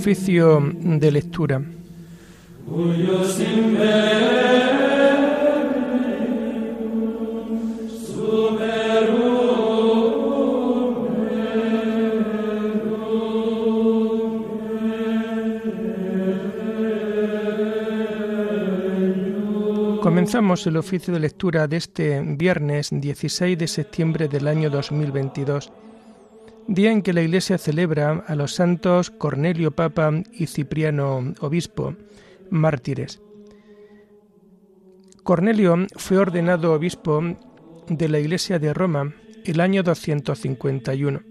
Oficio de lectura. Comenzamos el oficio de lectura de este viernes 16 de septiembre del año 2022, día en que la Iglesia celebra a los santos Cornelio Papa y Cipriano Obispo, mártires. Cornelio fue ordenado obispo de la Iglesia de Roma el año 251.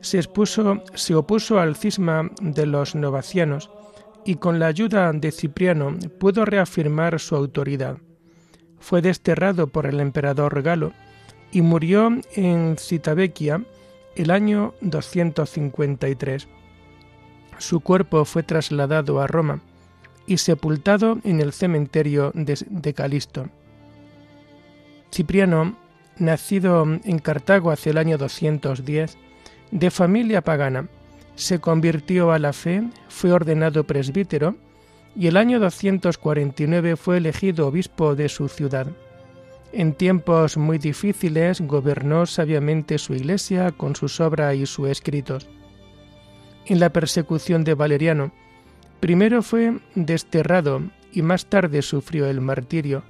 Se, expuso, se opuso al cisma de los novacianos y con la ayuda de Cipriano pudo reafirmar su autoridad. Fue desterrado por el emperador Galo y murió en Citavecchia el año 253. Su cuerpo fue trasladado a Roma y sepultado en el cementerio de, Calisto. Cipriano, nacido en Cartago hacia el año 210, de familia pagana, se convirtió a la fe, fue ordenado presbítero y el año 249 fue elegido obispo de su ciudad. En tiempos muy difíciles gobernó sabiamente su iglesia con sus obras y sus escritos. En la persecución de Valeriano, primero fue desterrado y más tarde sufrió el martirio,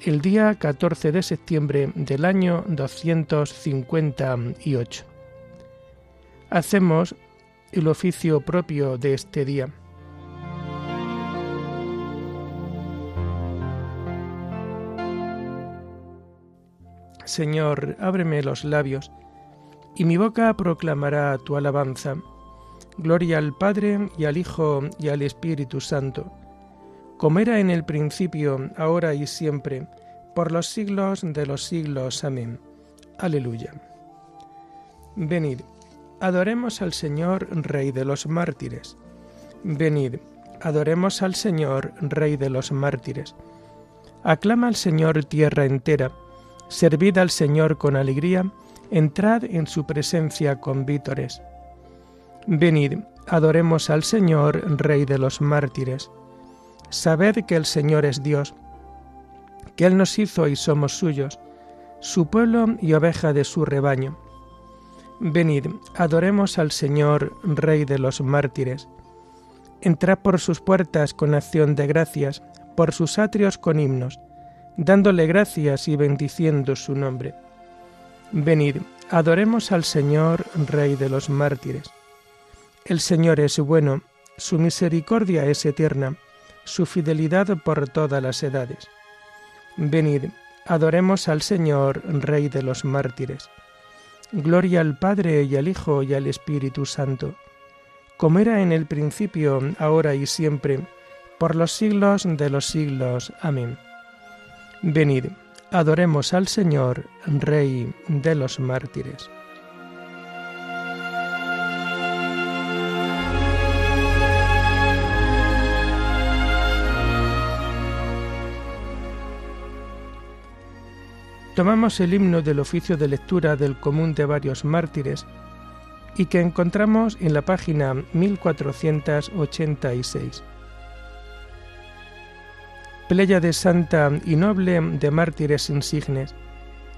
el día 14 de septiembre del año 258. Hacemos el oficio propio de este día. Señor, ábreme los labios, y mi boca proclamará tu alabanza. Gloria al Padre y al Hijo y al Espíritu Santo, como era en el principio, ahora y siempre, por los siglos de los siglos. Amén. Aleluya. Venid Adoremos al Señor, Rey de los mártires. Venid, adoremos al Señor, Rey de los mártires. Aclama al Señor tierra entera, servid al Señor con alegría, entrad en su presencia con vítores. Venid, adoremos al Señor, Rey de los mártires. Sabed que el Señor es Dios, que Él nos hizo y somos suyos, su pueblo y oveja de su rebaño Venid, adoremos al Señor, Rey de los mártires. Entrad por sus puertas con acción de gracias, por sus atrios con himnos, dándole gracias y bendiciendo su nombre. Venid, adoremos al Señor, Rey de los mártires. El Señor es bueno, su misericordia es eterna, su fidelidad por todas las edades. Venid, adoremos al Señor, Rey de los mártires. Gloria al Padre y al Hijo y al Espíritu Santo, como era en el principio, ahora y siempre, por los siglos de los siglos. Amén. Venid, adoremos al Señor, Rey de los mártires. tomamos el himno del oficio de lectura del común de varios mártires y que encontramos en la página 1486. De santa y noble de mártires insignes,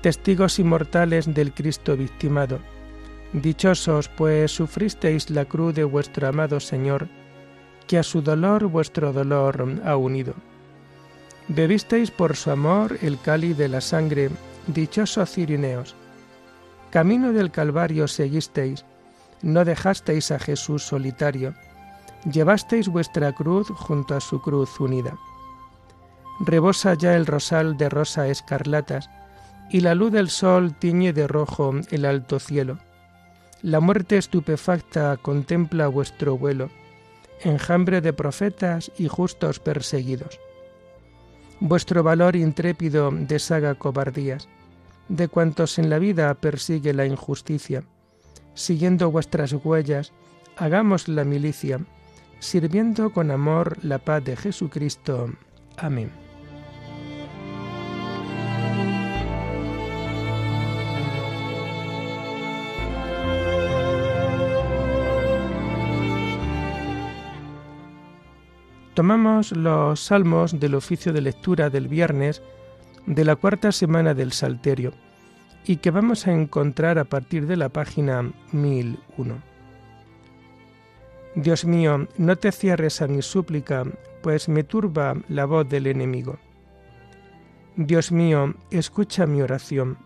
testigos inmortales del Cristo victimado. Dichosos, pues sufristeis la cruz de vuestro amado Señor, que a su dolor vuestro dolor ha unido. Bebisteis por su amor el cáliz de la sangre Dichosos Cirineos, camino del Calvario seguisteis, no dejasteis a Jesús solitario, llevasteis vuestra cruz junto a su cruz unida. Rebosa ya el rosal de rosa escarlatas, y la luz del sol tiñe de rojo el alto cielo. La muerte estupefacta contempla vuestro vuelo, enjambre de profetas y justos perseguidos. Vuestro valor intrépido deshaga cobardías de cuantos en la vida persigue la injusticia. Siguiendo vuestras huellas, hagamos la milicia, sirviendo con amor la paz de Jesucristo. Amén. Retomamos los salmos del oficio de lectura del viernes de la cuarta semana del Salterio y que vamos a encontrar a partir de la página 1001. Dios mío, no te cierres a mi súplica, pues me turba la voz del enemigo. Dios mío, escucha mi oración,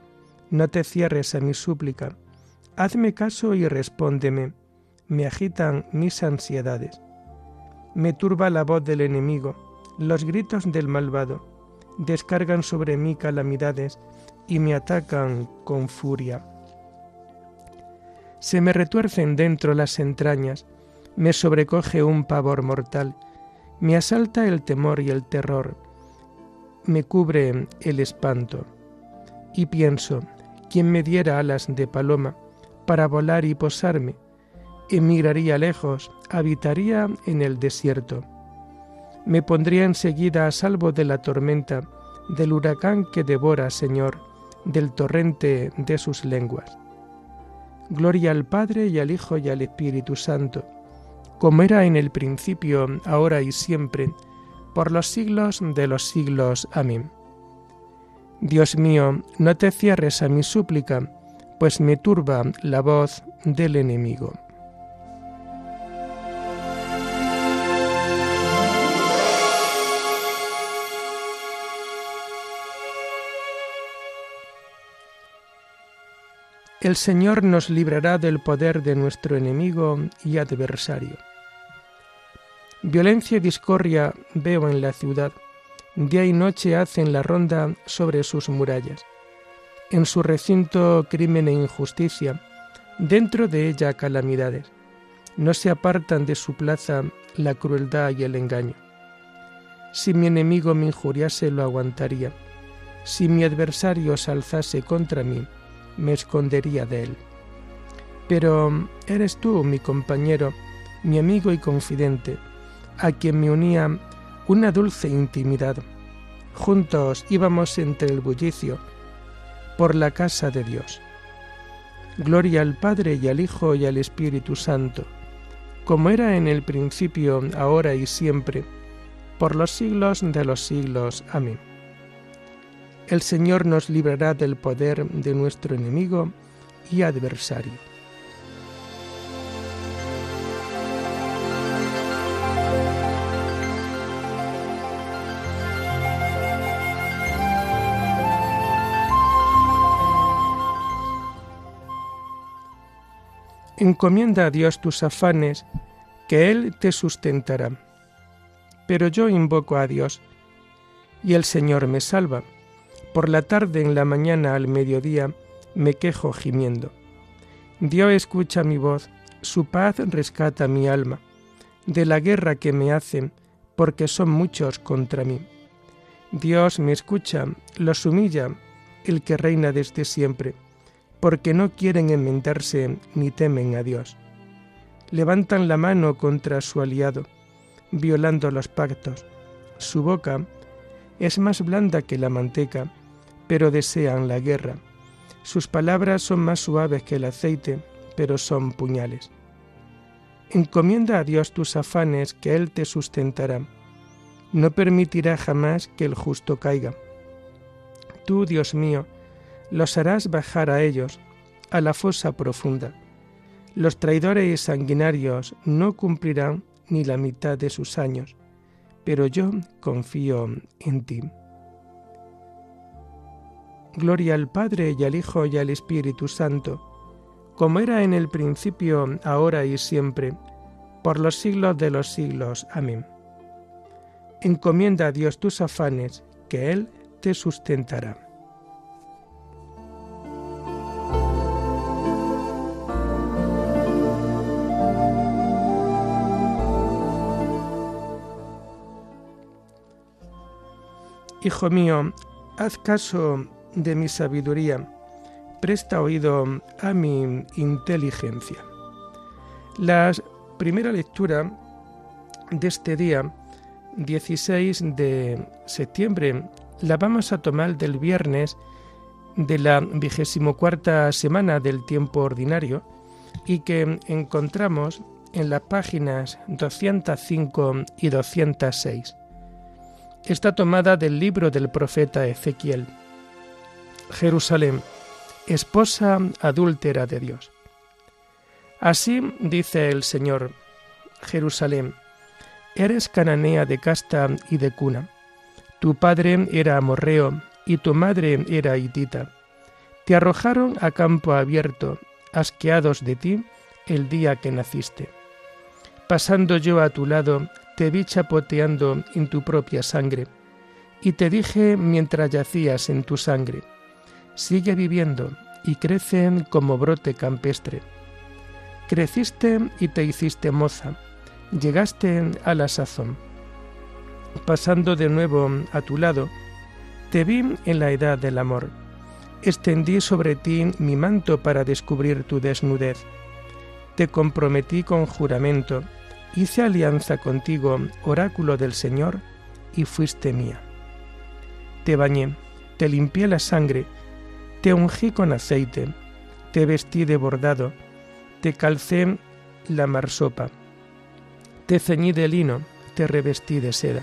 no te cierres a mi súplica, hazme caso y respóndeme, me agitan mis ansiedades. Me turba la voz del enemigo, los gritos del malvado, descargan sobre mí calamidades y me atacan con furia. Se me retuercen dentro las entrañas, me sobrecoge un pavor mortal, me asalta el temor y el terror, me cubre el espanto. Y pienso, ¿quién me diera alas de paloma para volar y posarme? Emigraría lejos, habitaría en el desierto. Me pondría enseguida a salvo de la tormenta, del huracán que devora, Señor, del torrente de sus lenguas. Gloria al Padre y al Hijo y al Espíritu Santo, como era en el principio, ahora y siempre, por los siglos de los siglos. Amén. Dios mío, no te cierres a mi súplica, pues me turba la voz del enemigo. El Señor nos librará del poder de nuestro enemigo y adversario. Violencia y discordia veo en la ciudad, día y noche hacen la ronda sobre sus murallas. En su recinto crimen e injusticia, dentro de ella calamidades. No se apartan de su plaza la crueldad y el engaño. Si mi enemigo me injuriase, lo aguantaría. Si mi adversario se alzase contra mí, me escondería de él. Pero eres tú, mi compañero, mi amigo y confidente, a quien me unía una dulce intimidad. Juntos íbamos entre el bullicio por la casa de Dios. Gloria al Padre y al Hijo y al Espíritu Santo, como era en el principio, ahora y siempre, por los siglos de los siglos. Amén. El Señor nos librará del poder de nuestro enemigo y adversario. Encomienda a Dios tus afanes, que Él te sustentará. Pero yo invoco a Dios, y el Señor me salva. Por la tarde, en la mañana, al mediodía, me quejo gimiendo. Dios escucha mi voz, su paz rescata mi alma, de la guerra que me hacen, porque son muchos contra mí. Dios me escucha, los humilla, el que reina desde siempre, porque no quieren enmendarse ni temen a Dios. Levantan la mano contra su aliado, violando los pactos. Su boca es más blanda que la manteca, pero desean la guerra. Sus palabras son más suaves que el aceite, pero son puñales. Encomienda a Dios tus afanes, que Él te sustentará. No permitirá jamás que el justo caiga. Tú, Dios mío, los harás bajar a ellos, a la fosa profunda. Los traidores y sanguinarios no cumplirán ni la mitad de sus años, pero yo confío en ti. Gloria al Padre y al Hijo y al Espíritu Santo, como era en el principio, ahora y siempre, por los siglos de los siglos. Amén. Encomienda a Dios tus afanes, que Él te sustentará. Hijo mío, haz caso de mi sabiduría, presta oído a mi inteligencia. La primera lectura de este día, 16 de septiembre, la vamos a tomar del viernes de la vigésimo cuarta semana del tiempo ordinario y que encontramos en las páginas 205 y 206. Está tomada del libro del profeta Ezequiel. Jerusalén, esposa adúltera de Dios. Así dice el Señor, Jerusalén, eres cananea de casta y de cuna. Tu padre era amorreo y tu madre era hitita. Te arrojaron a campo abierto, asqueados de ti, el día que naciste. Pasando yo a tu lado, te vi chapoteando en tu propia sangre, y te dije mientras yacías en tu sangre, sigue viviendo y crece como brote campestre. Creciste y te hiciste moza, llegaste a la sazón. Pasando de nuevo a tu lado, te vi en la edad del amor. Extendí sobre ti mi manto para descubrir tu desnudez. Te comprometí con juramento, hice alianza contigo, oráculo del Señor, y fuiste mía. Te bañé, te limpié la sangre, te ungí con aceite, te vestí de bordado, te calcé la marsopa, te ceñí de lino, te revestí de seda.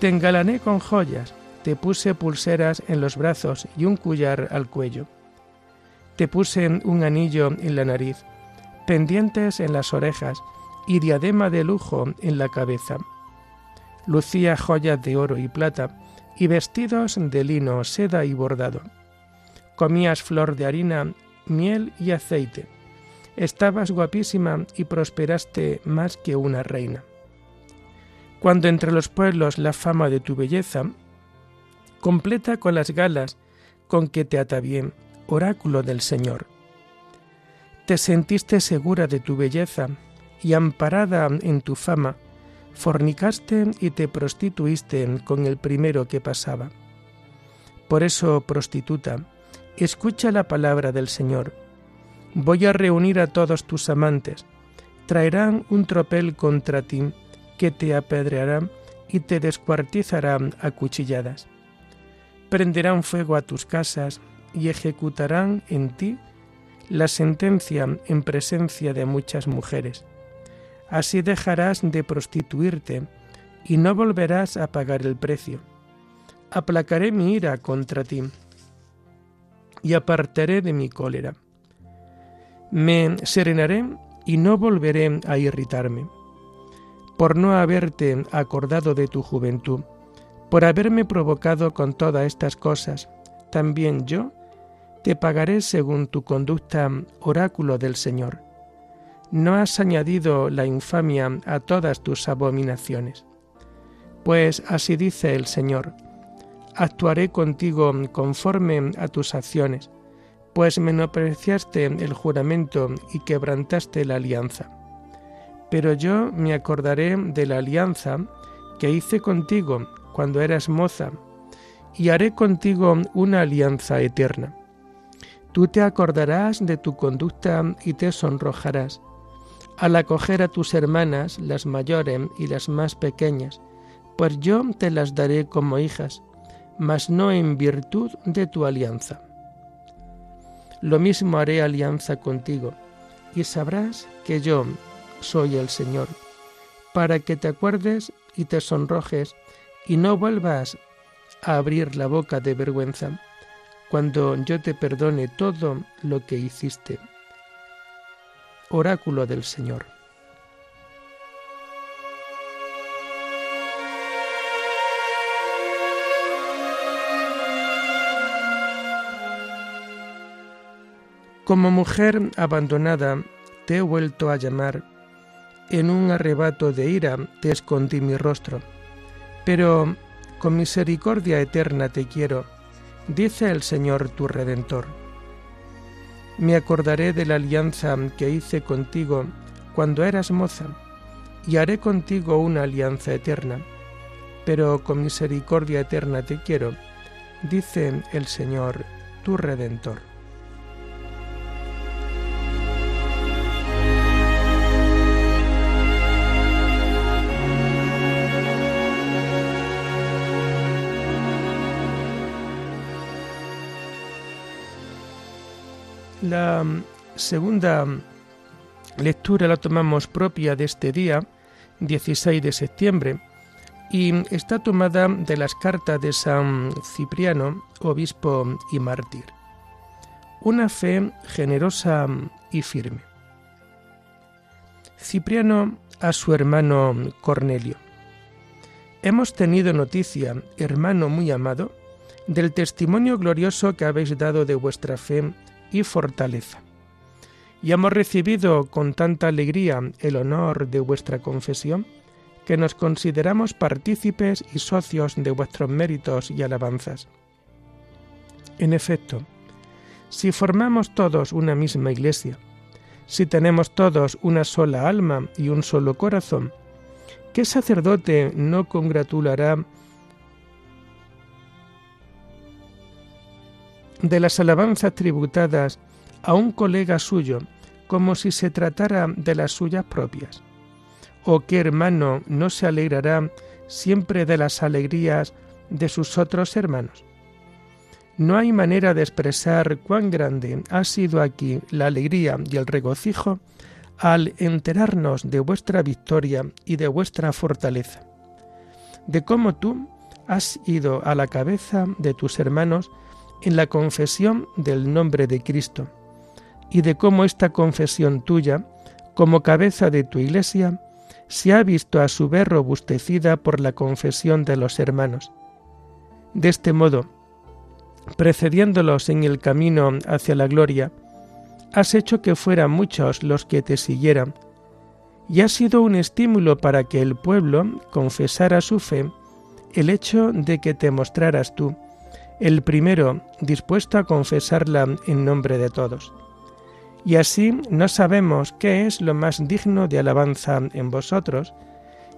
Te engalané con joyas, te puse pulseras en los brazos y un collar al cuello. Te puse un anillo en la nariz, pendientes en las orejas y diadema de lujo en la cabeza. Lucía joyas de oro y plata y vestidos de lino, seda y bordado. Comías flor de harina, miel y aceite. Estabas guapísima y prosperaste más que una reina. Cuando entre los pueblos la fama de tu belleza, completa con las galas con que te atavié, oráculo del Señor. Te sentiste segura de tu belleza y amparada en tu fama, fornicaste y te prostituiste con el primero que pasaba. Por eso, prostituta, escucha la palabra del Señor. Voy a reunir a todos tus amantes, traerán un tropel contra ti que te apedreará y te descuartizará a cuchilladas. Prenderán fuego a tus casas y ejecutarán en ti la sentencia en presencia de muchas mujeres Así dejarás de prostituirte y no volverás a pagar el precio. Aplacaré mi ira contra ti y apartaré de mi cólera. Me serenaré y no volveré a irritarme, por no haberte acordado de tu juventud, por haberme provocado con todas estas cosas. También yo te pagaré según tu conducta, oráculo del Señor no has añadido la infamia a todas tus abominaciones. Pues así dice el Señor, actuaré contigo conforme a tus acciones, pues menospreciaste el juramento y quebrantaste la alianza. Pero yo me acordaré de la alianza que hice contigo cuando eras moza, y haré contigo una alianza eterna. Tú te acordarás de tu conducta y te sonrojarás al acoger a tus hermanas, las mayores y las más pequeñas, pues yo te las daré como hijas, mas no en virtud de tu alianza. Lo mismo haré alianza contigo, y sabrás que yo soy el Señor, para que te acuerdes y te sonrojes y no vuelvas a abrir la boca de vergüenza, cuando yo te perdone todo lo que hiciste oráculo del Señor. Como mujer abandonada, te he vuelto a llamar. En un arrebato de ira te escondí mi rostro. Pero con misericordia eterna te quiero, dice el Señor tu Redentor. Me acordaré de la alianza que hice contigo cuando eras moza, y haré contigo una alianza eterna. Pero con misericordia eterna te quiero, dice el Señor, tu Redentor. La segunda lectura la tomamos propia de este día, 16 de septiembre, y está tomada de las cartas de San Cipriano, obispo y mártir. Una fe generosa y firme. Cipriano a su hermano Cornelio. Hemos tenido noticia, hermano muy amado, del testimonio glorioso que habéis dado de vuestra fe y fortaleza. Y hemos recibido con tanta alegría el honor de vuestra confesión, que nos consideramos partícipes y socios de vuestros méritos y alabanzas. En efecto, si formamos todos una misma iglesia, si tenemos todos una sola alma y un solo corazón, ¿qué sacerdote no congratulará de las alabanzas tributadas a un colega suyo como si se tratara de las suyas propias? ¿O qué hermano no se alegrará siempre de las alegrías de sus otros hermanos? No hay manera de expresar cuán grande ha sido aquí la alegría y el regocijo al enterarnos de vuestra victoria y de vuestra fortaleza, de cómo tú has ido a la cabeza de tus hermanos en la confesión del nombre de Cristo, y de cómo esta confesión tuya, como cabeza de tu iglesia, se ha visto a su vez robustecida por la confesión de los hermanos. De este modo, precediéndolos en el camino hacia la gloria, has hecho que fueran muchos los que te siguieran, y ha sido un estímulo para que el pueblo confesara su fe el hecho de que te mostraras tú, el primero dispuesto a confesarla en nombre de todos. Y así no sabemos qué es lo más digno de alabanza en vosotros,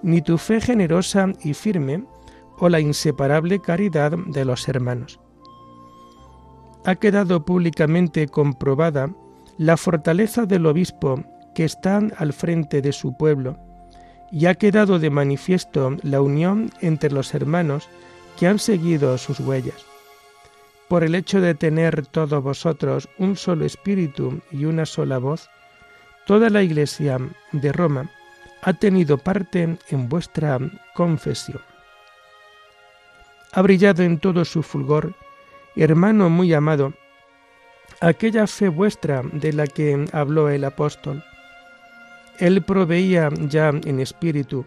ni tu fe generosa y firme, o la inseparable caridad de los hermanos. Ha quedado públicamente comprobada la fortaleza del obispo que está al frente de su pueblo, y ha quedado de manifiesto la unión entre los hermanos que han seguido sus huellas por el hecho de tener todos vosotros un solo espíritu y una sola voz, toda la Iglesia de Roma ha tenido parte en vuestra confesión. Ha brillado en todo su fulgor, hermano muy amado, aquella fe vuestra de la que habló el apóstol. Él proveía ya en espíritu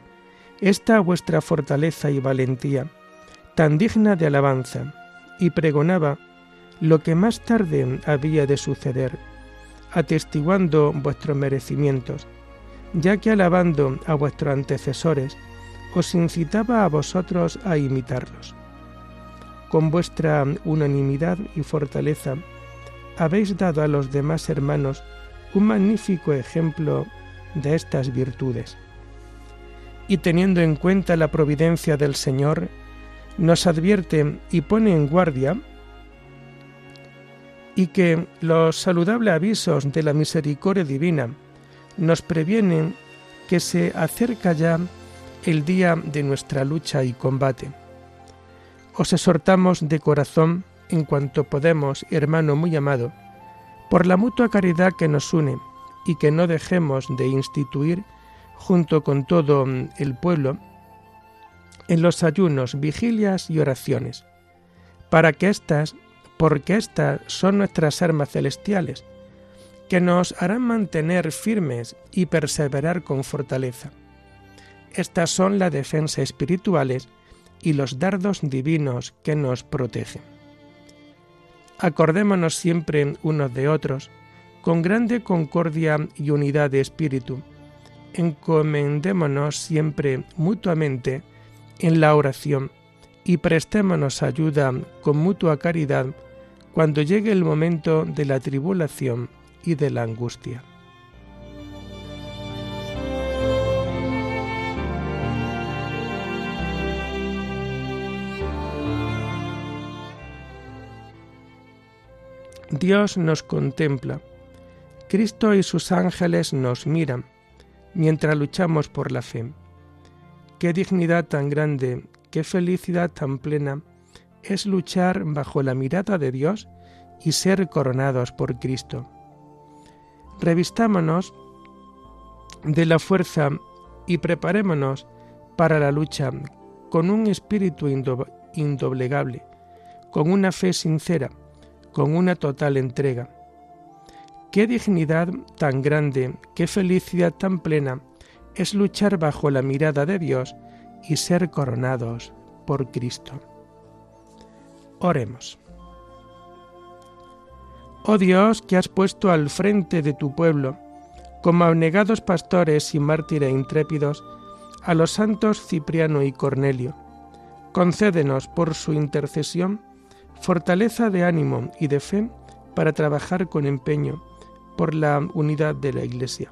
esta vuestra fortaleza y valentía, tan digna de alabanza, y pregonaba lo que más tarde había de suceder, atestiguando vuestros merecimientos, ya que alabando a vuestros antecesores, os incitaba a vosotros a imitarlos. Con vuestra unanimidad y fortaleza, habéis dado a los demás hermanos un magnífico ejemplo de estas virtudes. Y teniendo en cuenta la providencia del Señor, nos advierte y pone en guardia y que los saludables avisos de la misericordia divina nos previenen que se acerca ya el día de nuestra lucha y combate. Os exhortamos de corazón, en cuanto podemos, hermano muy amado, por la mutua caridad que nos une y que no dejemos de instituir junto con todo el pueblo en los ayunos, vigilias y oraciones, para que éstas, porque éstas son nuestras armas celestiales, que nos harán mantener firmes y perseverar con fortaleza. Estas son las defensas espirituales y los dardos divinos que nos protegen. Acordémonos siempre unos de otros, con grande concordia y unidad de espíritu. Encomendémonos siempre mutuamente en la oración y prestémonos ayuda con mutua caridad cuando llegue el momento de la tribulación y de la angustia. Dios nos contempla, Cristo y sus ángeles nos miran mientras luchamos por la fe. Qué dignidad tan grande, qué felicidad tan plena es luchar bajo la mirada de Dios y ser coronados por Cristo. Revistámonos de la fuerza y preparémonos para la lucha con un espíritu indoblegable, con una fe sincera, con una total entrega. Qué dignidad tan grande, qué felicidad tan plena es luchar bajo la mirada de Dios y ser coronados por Cristo. Oremos. Oh Dios, que has puesto al frente de tu pueblo, como abnegados pastores y mártires intrépidos, a los santos Cipriano y Cornelio, concédenos por su intercesión fortaleza de ánimo y de fe para trabajar con empeño por la unidad de la Iglesia.